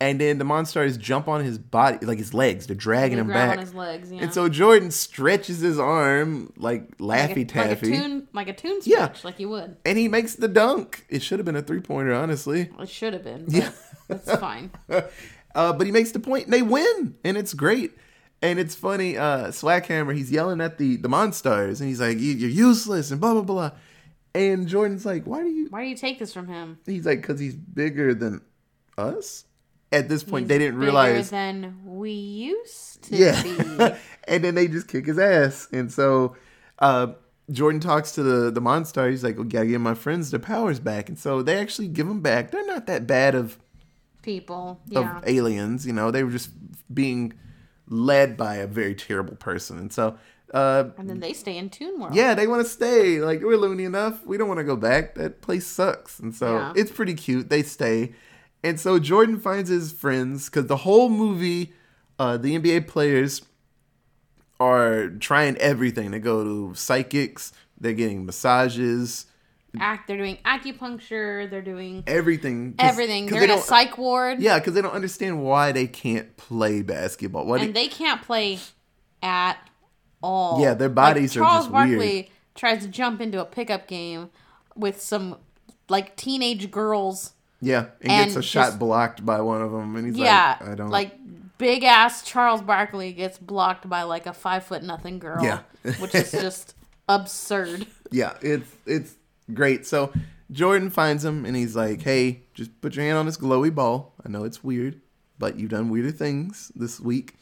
And then the Monstars jump on his body, like his legs. They're dragging him back. on his legs, yeah. And so Jordan stretches his arm like like Laffy a, like a Taffy. tune, like a tune Yeah. stretch, like you would. and he makes the dunk. It should have been a three pointer, honestly. It should have been. But Yeah. that's fine. Uh, but he makes the point and they win, and it's great. And it's funny, uh, Swackhammer, he's yelling at the, the Monstars, and he's like, You're useless, and blah, blah, blah. And Jordan's like, Why do you? Why do you take this from him? He's like, Because he's bigger than us. At this point, He's they didn't bigger realize. than we used to Yeah. be. and then they just kick his ass. And so uh, Jordan talks to the, the Monstar. He's like, We gotta give my friends their powers back. And so they actually give them back. They're not that bad of People. of Yeah. aliens. You know, they were just being led by a very terrible person. And so, uh, and then they stay in Toon World. yeah, they want to stay. Like we're loony enough. We don't want to go back. That place sucks. And so Yeah. it's pretty cute. They stay. And so Jordan finds his friends because the whole movie, uh, the NBA players are trying everything. They go to psychics. They're getting massages. Act. They're doing acupuncture. They're doing Everything. 'Cause- everything. 'cause They're they in a psych ward. Yeah, because they don't understand why they can't play basketball. Why and they, they can't play at all. Yeah, their bodies are Charles just Barkley weird. tries to jump into a pickup game with some like teenage girls. Yeah, and, and gets a shot blocked by one of them, and he's yeah, like, I don't like big ass Charles Barkley gets blocked by like a five foot nothing girl. Yeah. which is just absurd. yeah, it's it's great. So Jordan finds him and he's like, "Hey, just put your hand on this glowy ball. I know it's weird, but you've done weirder things this week.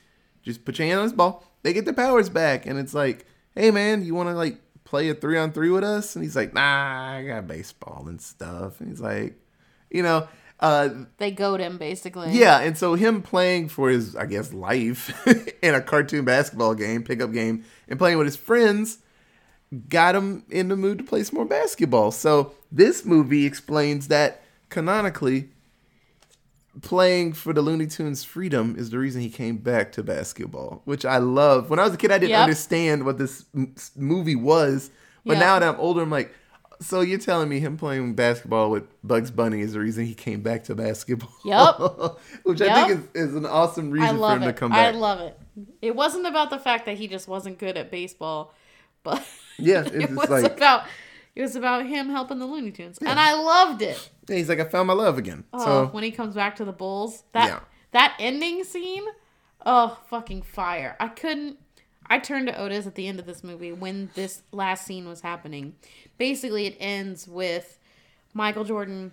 Just put your hand on this ball. They get their powers back, and it's like, hey man, you want to like play a three on three with us? And he's like, Nah, I got baseball and stuff. And he's like, you know, uh, They goad him basically. yeah, and so him playing for his, I guess, life in a cartoon basketball game, pickup game, and playing with his friends got him in the mood to play some more basketball. So this movie explains that canonically, playing for the Looney Tunes freedom is the reason he came back to basketball, which I love. When I was a kid, I didn't Yep. understand what this m- movie was, but Yeah. now that I'm older, I'm like. So you're telling me him playing basketball with Bugs Bunny is the reason he came back to basketball? Yup. Which I think is, is an awesome reason for him to it. come I love it. It wasn't about the fact that he just wasn't good at baseball, but Yeah, it was like- about it was about him helping the Looney Tunes, and I loved it. Yeah, he's like, I found my love again. Oh, so when he comes back to the Bulls, that Yeah. that ending scene, oh fucking fire! I couldn't. I turned to Otis at the end of this movie when this last scene was happening. Basically, it ends with Michael Jordan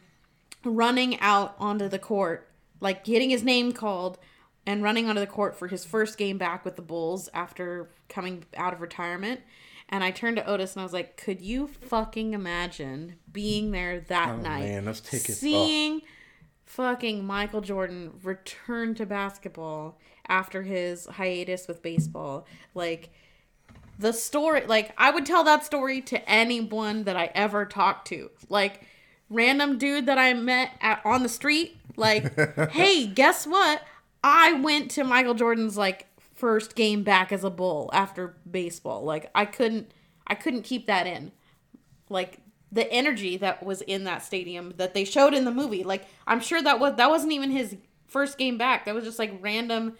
running out onto the court, like getting his name called, and running onto the court for his first game back with the Bulls after coming out of retirement. And I turned to Otis and I was like, "Could you fucking imagine being there that Oh, night, man, those tickets, oh. seeing fucking Michael Jordan return to basketball after his hiatus with baseball. Like the story like I would tell that story to anyone that I ever talked to. Like random dude that I met at, on the street like, "Hey, guess what? I went to Michael Jordan's like first game back as a bull after baseball. Like I couldn't I couldn't keep that in. Like the energy that was in that stadium that they showed in the movie. Like I'm sure that was that wasn't even his first game back. That was just like random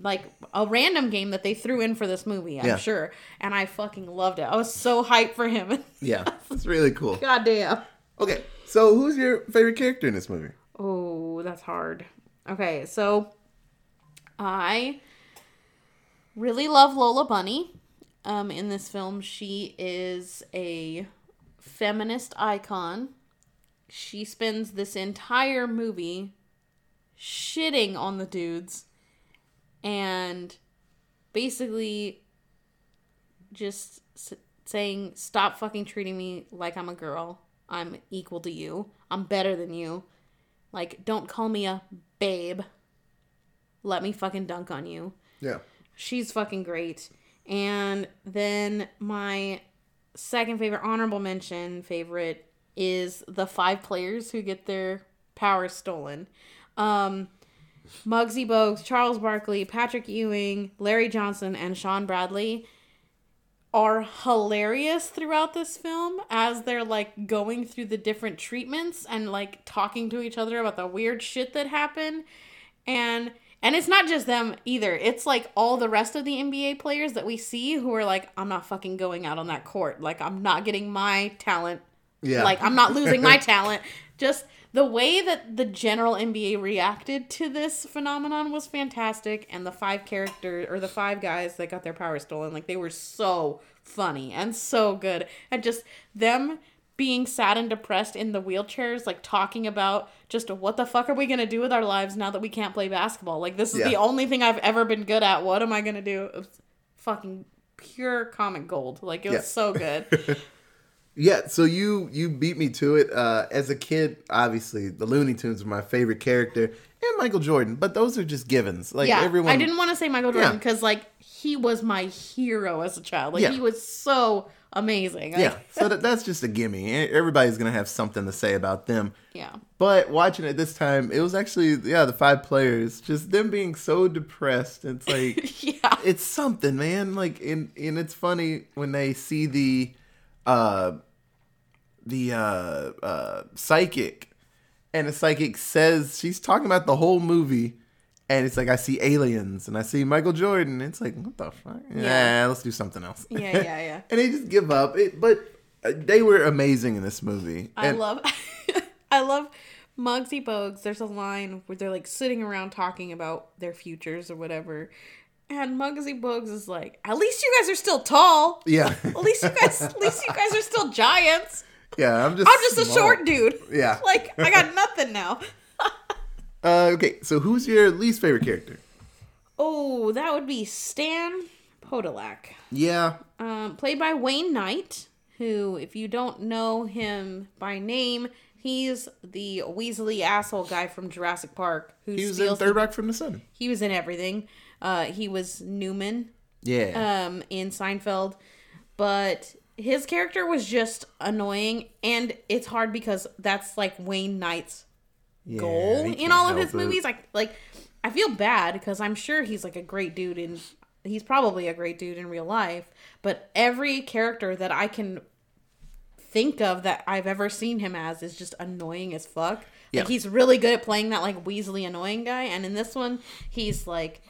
like a random game that they threw in for this movie, I'm Yeah. sure. And I fucking loved it. I was so hyped for him. Yeah, it's really cool. God damn. Okay, so who's your favorite character in this movie? Oh, that's hard. Okay, so I really love Lola Bunny. Um, in this film, she is a feminist icon. She spends this entire movie shitting on the dudes and basically just s- saying, Stop fucking treating me like I'm a girl. I'm equal to you. I'm better than you. Like, don't call me a babe. Let me fucking dunk on you. Yeah. She's fucking great. And then my second favorite honorable mention favorite is the five players who get their powers stolen. Um Muggsy Bogues, Charles Barkley, Patrick Ewing, Larry Johnson, and Shawn Bradley are hilarious throughout this film as they're like going through the different treatments and like talking to each other about the weird shit that happened. And and it's not just them either. It's like all the rest of the NBA players that we see who are like, I'm not fucking going out on that court. Like I'm not getting my talent Yeah. like I'm not losing my talent. Just the way that the general NBA reacted to this phenomenon was fantastic, and the five characters or the five guys that got their power stolen, like they were so funny and so good, and just them being sad and depressed in the wheelchairs, like talking about just what the fuck are we gonna do with our lives now that we can't play basketball? Like this is the only thing I've ever been good at. What am I gonna do? It was fucking pure comic gold. Like it was Yeah. so good. Yeah, so you you beat me to it. Uh, as a kid, obviously, the Looney Tunes were my favorite character, and Michael Jordan. But those are just givens. Like yeah, everyone, I didn't want to say Michael Jordan Yeah. because like he was my hero as a child. Like Yeah. he was so amazing. Like, Yeah, so that, that's just a gimme. Everybody's gonna have something to say about them. yeah, But watching it this time, it was actually yeah the five players, just them being so depressed. It's like yeah, it's something, man. Like and and it's funny when they see the uh the uh uh psychic and the psychic says she's talking about the whole movie and it's like I see aliens and I see Michael Jordan. It's like what the fuck? Yeah, Yeah. let's do something else. yeah, yeah, yeah. and they just give up. It, but uh, they were amazing in this movie. I And- love, I love Muggsy Bogues. There's a line where they're like sitting around talking about their futures or whatever, and Muggsy Bogues is like, "At least you guys are still tall. Yeah, At least you guys, at least you guys are still giants. Yeah. I'm just I'm just a short dude. Yeah. Like I got nothing now." Uh, okay, so who's your least favorite character? Oh, that would be Stan Podolak. Yeah, um, played by Wayne Knight, who, if you don't know him by name, he's the Weasley asshole guy from Jurassic Park. Who he was in Third the- Rock from the Sun. He was in everything. Uh, he was Newman Yeah. um, in Seinfeld, but his character was just annoying, and it's hard because that's like Wayne Knight's Yeah, goal in all of his it. movies. Like, like I feel bad because I'm sure he's like a great dude and he's probably a great dude in real life. But every character that I can think of that I've ever seen him as is just annoying as fuck. Yeah. Like he's really good at playing that like Weasley annoying guy, and in this one, he's like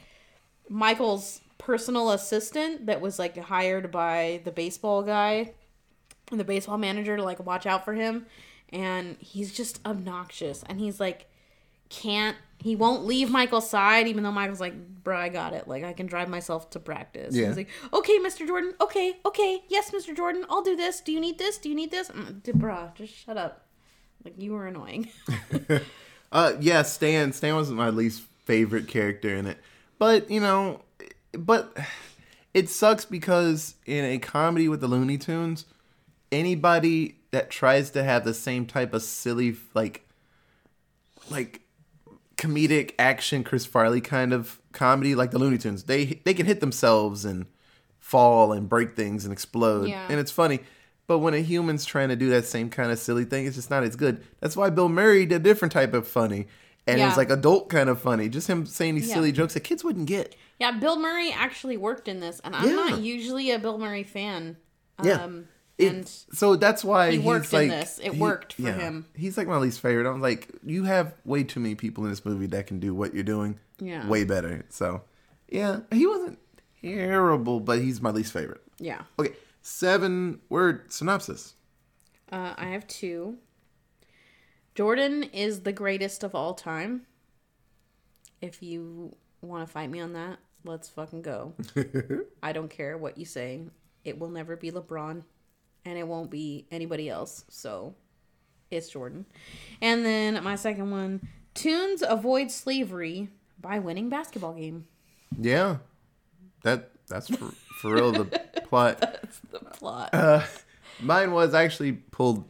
Michael's personal assistant that was like hired by the baseball guy and the baseball manager to like watch out for him. And he's just obnoxious. And he's like can't he won't leave Michael's side even though Michael's like bro I got it. Like I can drive myself to practice. Yeah. he's like okay Mr. Jordan. Okay okay. Yes Mr. Jordan I'll do this. Do you need this? Do you need this? Mm, bruh just shut up. Like you were annoying. Uh, yeah, Stan. Stan was my least favorite character in it, but you know, but it sucks because in a comedy with the Looney Tunes, anybody that tries to have the same type of silly like like comedic action Chris Farley kind of comedy like the Looney Tunes. They they can hit themselves and fall and break things and explode. Yeah. And it's funny. But when a human's trying to do that same kind of silly thing, it's just not as good. That's why Bill Murray did a different type of funny. And it was like adult kind of funny. Just him saying these Yeah. silly jokes that kids wouldn't get. Yeah, Bill Murray actually worked in this, and I'm Yeah. not usually a Bill Murray fan. Yeah. Um, It- and so that's why he he's worked in this. It worked for him. He's like my least favorite. I'm like, you have way too many people in this movie that can do what you're doing Yeah. way better. So, yeah, he wasn't terrible, but he's my least favorite. yeah, Okay, seven word synopsis. uh, I have two. Jordan is the greatest of all time. If you want to fight me on that, let's fucking go. I don't care what you say. It will never be LeBron, and it won't be anybody else. So, it's Jordan. And then my second one: Tunes avoid slavery by winning basketball game. Yeah, that that's for, for real the plot. That's the plot. Uh, mine was I actually pulled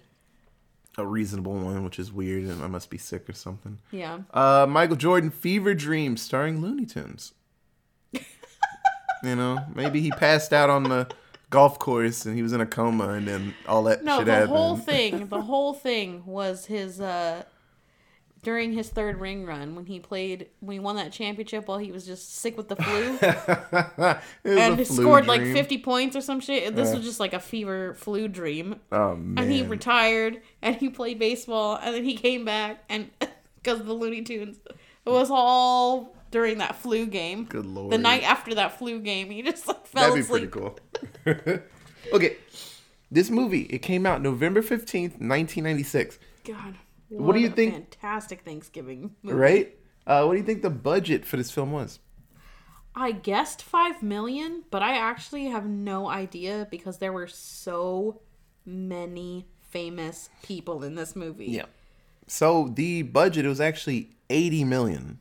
a reasonable one, which is weird, and I must be sick or something. yeah. Uh, Michael Jordan Fever Dream starring Looney Tunes. you know, maybe he passed out on the golf course and he was in a coma and then all that No, the happened. whole thing, the whole thing was his uh during his third ring run when he played when he won that championship while he was just sick with the flu and scored like dream. 50 50 points or some shit. This was just like a fever flu dream. Oh man. And he retired and he played baseball and then he came back and because of the Looney Tunes. It was all during that flu game. Good lord. The night after that flu game, he just like fell That'd be asleep. pretty cool. okay. This movie, it came out November 15th, 1996. God. What do you think- Fantastic Thanksgiving movie. Right? Uh, what do you think the budget for this film was? I guessed five million, but I actually have no idea because there were so many famous people in this movie. Yeah. So the budget was actually 80 million.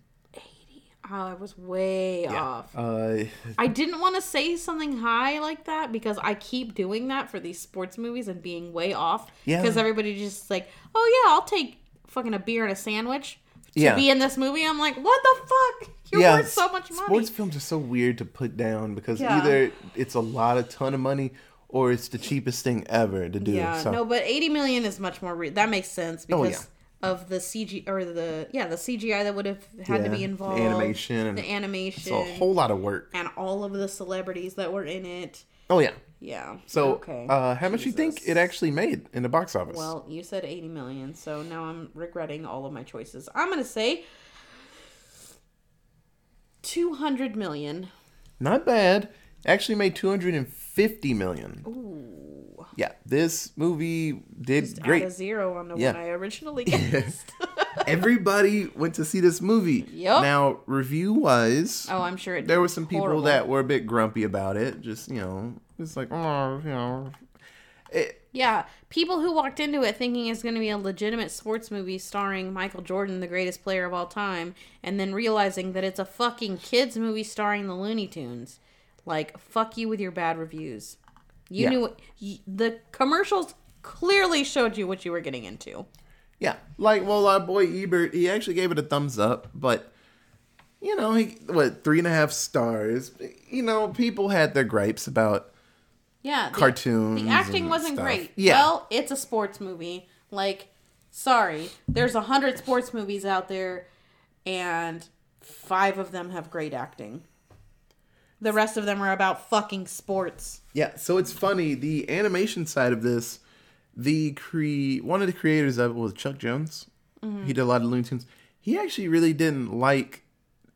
Oh, I was way off. Uh, I didn't want to say something high like that because I keep doing that for these sports movies and being way off. Yeah. Because everybody just like, oh yeah, I'll take fucking a beer and a sandwich to Yeah. be in this movie. I'm like, what the fuck? You're yeah, worth so much money. Sports films are so weird to put down because Yeah. either it's a lot, a ton of money, or it's the cheapest thing ever to do. Yeah, so, no, but 80 million is much more re- that makes sense Oh, because yeah. Of the CG or the yeah, the CGI that would have had to Yeah, be the involved. animation and the animation it's a whole lot of work. and all of the celebrities that were in it. Oh yeah. Yeah. So, okay. uh, how much do you think it actually made in the box office? Well, you said 80 million, so now I'm regretting all of my choices. I'm to say 200 million. Not bad. Actually made 250 million. Ooh. Yeah, this movie did Add a great. zero on the Yeah. one I originally guessed. Everybody went to see this movie. Yup. Now, review wise, oh, I'm sure it there were some people horrible. that were a bit grumpy about it. Just, you know, it's like, oh, you know. It, Yeah, people who walked into it thinking it's going to be a legitimate sports movie starring Michael Jordan, the greatest player of all time, and then realizing that it's a fucking kids movie starring the Looney Tunes. Like, fuck you with your bad reviews. You Yeah. knew the commercials clearly showed you what you were getting into. yeah. Like, well, our boy Ebert, he actually gave it a thumbs up, but, you know, he, what, three and a half stars. You know, people had their gripes about Yeah, the, cartoons. The acting wasn't stuff. great. Yeah. Well, it's a sports movie. Like, sorry, there's a hundred sports movies out there, and five of them have great acting. The rest of them are about fucking sports. Yeah, so it's funny. The animation side of this, the cre one of the creators of it was Chuck Jones. Mm-hmm. He did a lot of Looney Tunes. He actually really didn't like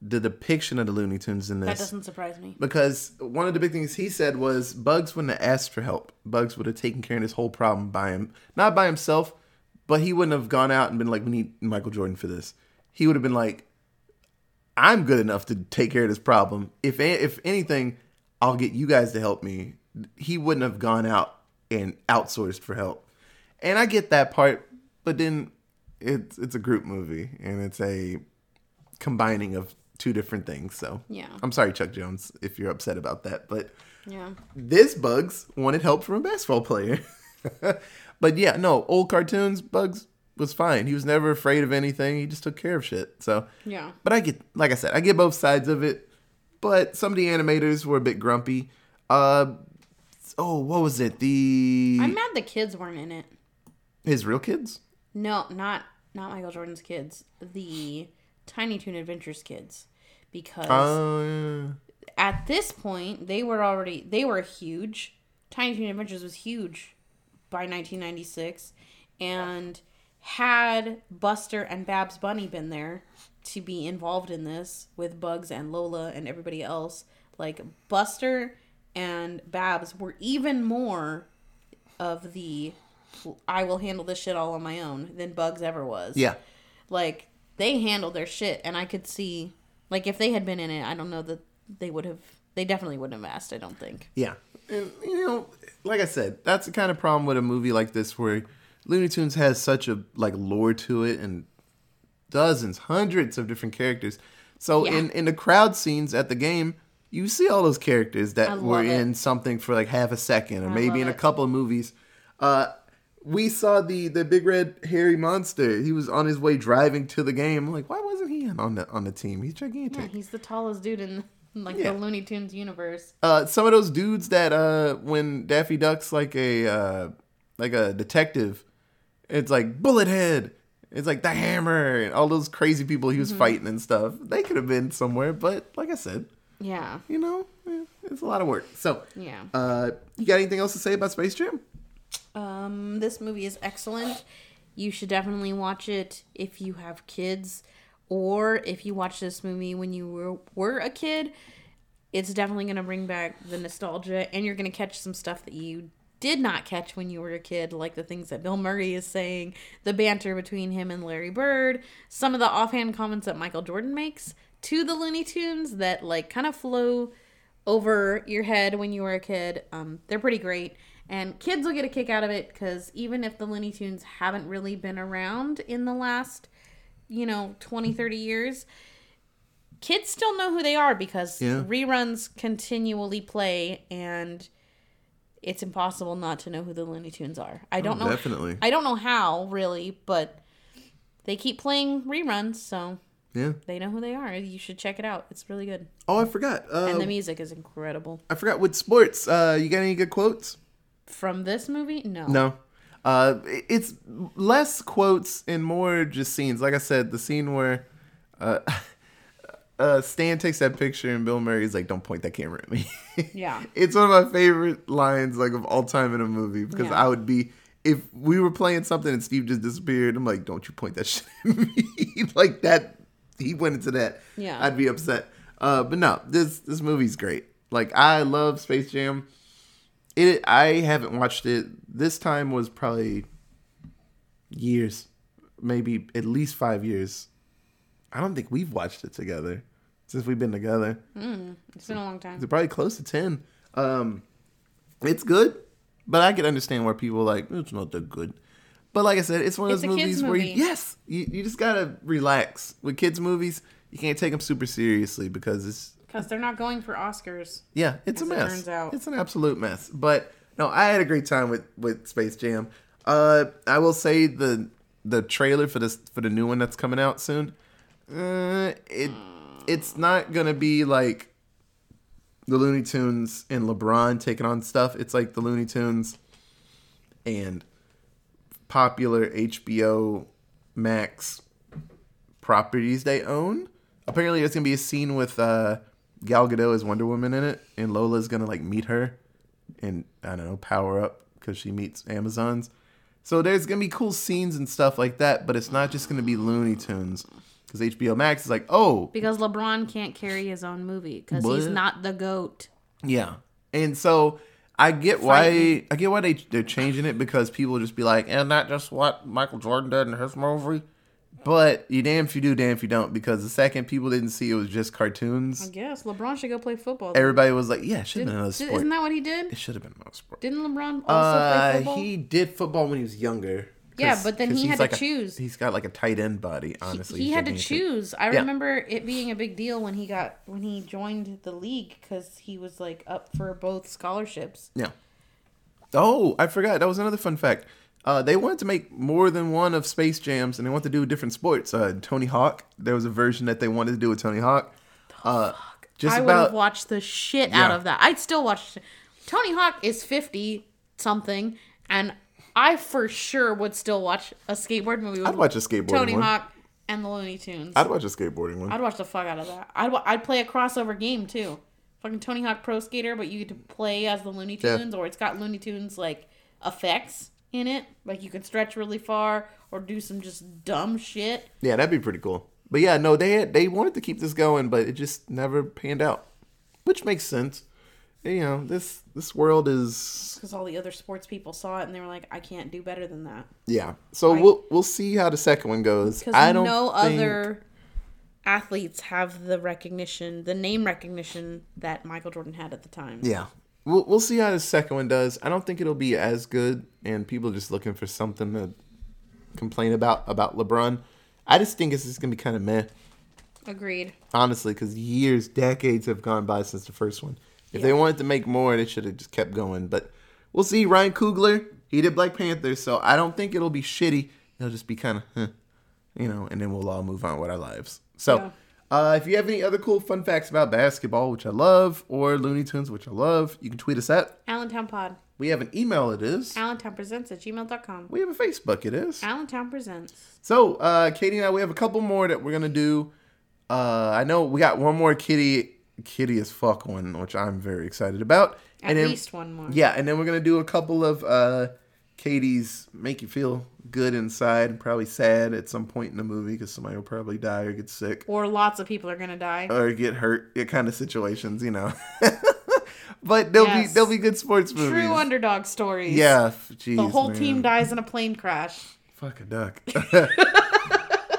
the depiction of the Looney Tunes in this. That doesn't surprise me. because one of the big things he said was Bugs wouldn't have asked for help. Bugs would have taken care of this whole problem by him, not by himself, but he wouldn't have gone out and been like, "We need Michael Jordan for this." He would have been like, I'm good enough to take care of this problem. If if anything, I'll get you guys to help me. He wouldn't have gone out and outsourced for help. And I get that part, but then it's it's a group movie and it's a combining of two different things. So Yeah. I'm sorry, Chuck Jones, if you're upset about that, but Yeah. this Bugs wanted help from a basketball player. but yeah, no, old cartoons, Bugs was fine. He was never afraid of anything. He just took care of shit. So, Yeah. but I get, like I said, I get both sides of it. But some of the animators were a bit grumpy. Uh, oh, what was it? The I'm mad the kids weren't in it. his real kids. No, not not Michael Jordan's kids. The Tiny Toon Adventures kids. Because Uh, at this point they were already they were huge. Tiny Toon Adventures was huge by 1996 and had Buster and Babs Bunny been there to be involved in this with Bugs and Lola and everybody else, like Buster and Babs were even more of the I will handle this shit all on my own than Bugs ever was. yeah, Like they handled their shit and I could see like if they had been in it, I don't know that they would have they definitely wouldn't have asked, I don't think. yeah. And you know, like I said, that's the kind of problem with a movie like this where Looney Tunes has such a like lore to it and dozens, hundreds of different characters. So Yeah. in in the crowd scenes at the game, you see all those characters that were it. in something for like half a second or I maybe in a couple of movies. Uh we saw the the big red hairy monster. He was on his way driving to the game. I'm like, why wasn't he on the on the team? He's gigantic. Yeah, he's the tallest dude in like Yeah. the Looney Tunes universe. uh, some of those dudes that uh, when Daffy Duck's like a uh, like a detective, it's like Bullet Head, it's like the Hammer, and all those crazy people he was fighting and stuff. They could have been somewhere, but like I said, Yeah. you know, eh, it's a lot of work. So, Yeah. uh, you got anything else to say about Space Jam? Um, this movie is excellent. You should definitely watch it if you have kids, or if you watch this movie when you were, were a kid. It's definitely going to bring back the nostalgia, and you're going to catch some stuff that you did not catch when you were a kid, like the things that Bill Murray is saying, the banter between him and Larry Bird, some of the offhand comments that Michael Jordan makes to the Looney Tunes that like kind of flow over your head when you were a kid. Um, they're pretty great. And kids will get a kick out of it because even if the Looney Tunes haven't really been around in the last, you know, 20, 30 years, kids still know who they are because Yeah. reruns continually play and it's impossible not to know who the Looney Tunes are. I don't know. Oh, Definitely. I don't know how, really, but they keep playing reruns, so Yeah. they know who they are. You should check it out. It's really good. Oh, I forgot. Uh, And the music is incredible. I forgot with sports. Uh, you got any good quotes? From this movie? No. No. Uh, it's less quotes and more just scenes. Like I said, the scene where uh, uh, Stan takes that picture and Bill Murray's like, "Don't point that camera at me." Yeah. it's one of my favorite lines like of all time in a movie because Yeah. I would be if we were playing something and Steve just disappeared. I'm like, "Don't you point that shit at me?" like that. He went into that. Yeah. I'd be upset. Uh, but no, this this movie's great. Like I love Space Jam. It I haven't watched it. This time was probably years, maybe at least five years. I don't think we've watched it together since we've been together. It's been a long time. It's probably close to ten. Um, it's good, but I can understand where people are like it's not that good. But like I said, it's one of those movies where you, yes, you, you just gotta relax with kids movies. You can't take them super seriously because it's Because they're not going for Oscars. yeah, it's a it mess. turns out. It's an absolute mess. But no, I had a great time with with Space Jam. Uh, I will say the the trailer for this for the new one that's coming out soon. Uh, it it's not gonna be like the Looney Tunes and LeBron taking on stuff. It's like the Looney Tunes and popular HBO Max properties they own. Apparently, there's gonna be a scene with uh, Gal Gadot as Wonder Woman in it, and Lola's gonna like meet her and I don't know power up because she meets Amazons. So there's gonna be cool scenes and stuff like that, but it's not just gonna be Looney Tunes because HBO Max is like, oh Because LeBron can't carry his own movie because he's not the GOAT. yeah, and so I get why I get why they they're changing it because people just be like, and not just what Michael Jordan did in his movie. But you damn if you do, damn if you don't, because the second people didn't see it was just cartoons. I guess LeBron should go play football. everybody was like, yeah, it should have been another Did- sport. isn't that what he did? It should have been another sport. Didn't LeBron also Uh, play football? he did football when he was younger. Yeah, but then he had to like a- choose. he's got like a tight end body. Honestly, he He's had to choose. I Yeah. remember it being a big deal when he got when he joined the league because he was like up for both scholarships. Yeah. Oh, I forgot. That was another fun fact. Uh, they wanted to make more than one of Space Jams, and they want to do different sports. Uh, Tony Hawk, there was a version that they wanted to do with Tony Hawk. Uh, just I would have about watched the shit out of that. I'd still watch. Tony Hawk is fifty something, and I for sure would still watch a skateboard movie with I'd watch a skateboarding Tony one. Hawk and the Looney Tunes. I'd watch a skateboarding one. I'd watch the fuck out of that. I'd wa- I'd play a crossover game too. Fucking Tony Hawk Pro Skater, but you get to play as the Looney Yeah. Tunes, or it's got Looney Tunes like effects in it. Like you can stretch really far or do some just dumb shit. Yeah, that'd be pretty cool. But yeah, no, they had, they wanted to keep this going, but it just never panned out, which makes sense. You know, this this world is Because all the other sports people saw it and they were like, I can't do better than that. yeah. So I- we'll we'll see how the second one goes. Because I don't no think- other athletes have the recognition, the name recognition that Michael Jordan had at the time. Yeah, we'll we'll see how the second one does. I don't think it'll be as good, and people are just looking for something to complain about about LeBron. I just think it's just gonna be kind of meh. Agreed. honestly, because years, decades have gone by since the first one. If they wanted to make more, they should have just kept going. But we'll see. Ryan Coogler, he did Black Panther, so I don't think it'll be shitty. It'll just be kind of, huh, you know, and then we'll all move on with our lives. So, Yeah. uh, if you have any other cool fun facts about basketball, which I love, or Looney Tunes, which I love, you can tweet us at. Allentown Pod. We have an email, it is. Allentown Presents at gmail.com. We have a Facebook, it is. Allentown Presents. So, uh, Katie and I, we have a couple more that we're gonna do. Uh, I know we got one more kitty, kitty as fuck one, which I'm very excited about. At and then, least one more. yeah, and then we're gonna do a couple of uh, Katie's make you feel good inside, and probably sad at some point in the movie because somebody will probably die or get sick Or lots of people are going to die. or get hurt. It kind of situations, you know. but they'll be they'll be good sports movies. True underdog stories. yeah, jeez, The whole man. team dies in a plane crash. Fuck a duck.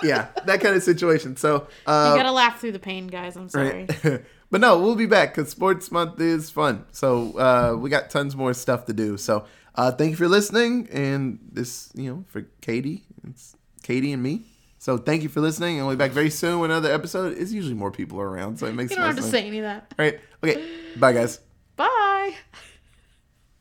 yeah, that kind of situation. So, uh, You gotta laugh through the pain, guys. I'm sorry. Right. but no, we'll be back because sports month is fun. So uh, we got tons more stuff to do. So uh, thank you for listening. And this, you know, for Katie, it's Katie and me. So thank you for listening. And we'll be back very soon with another episode. It's usually more people around, so it makes You don't have to sense. say any of that. All right. Okay. Bye, guys. Bye.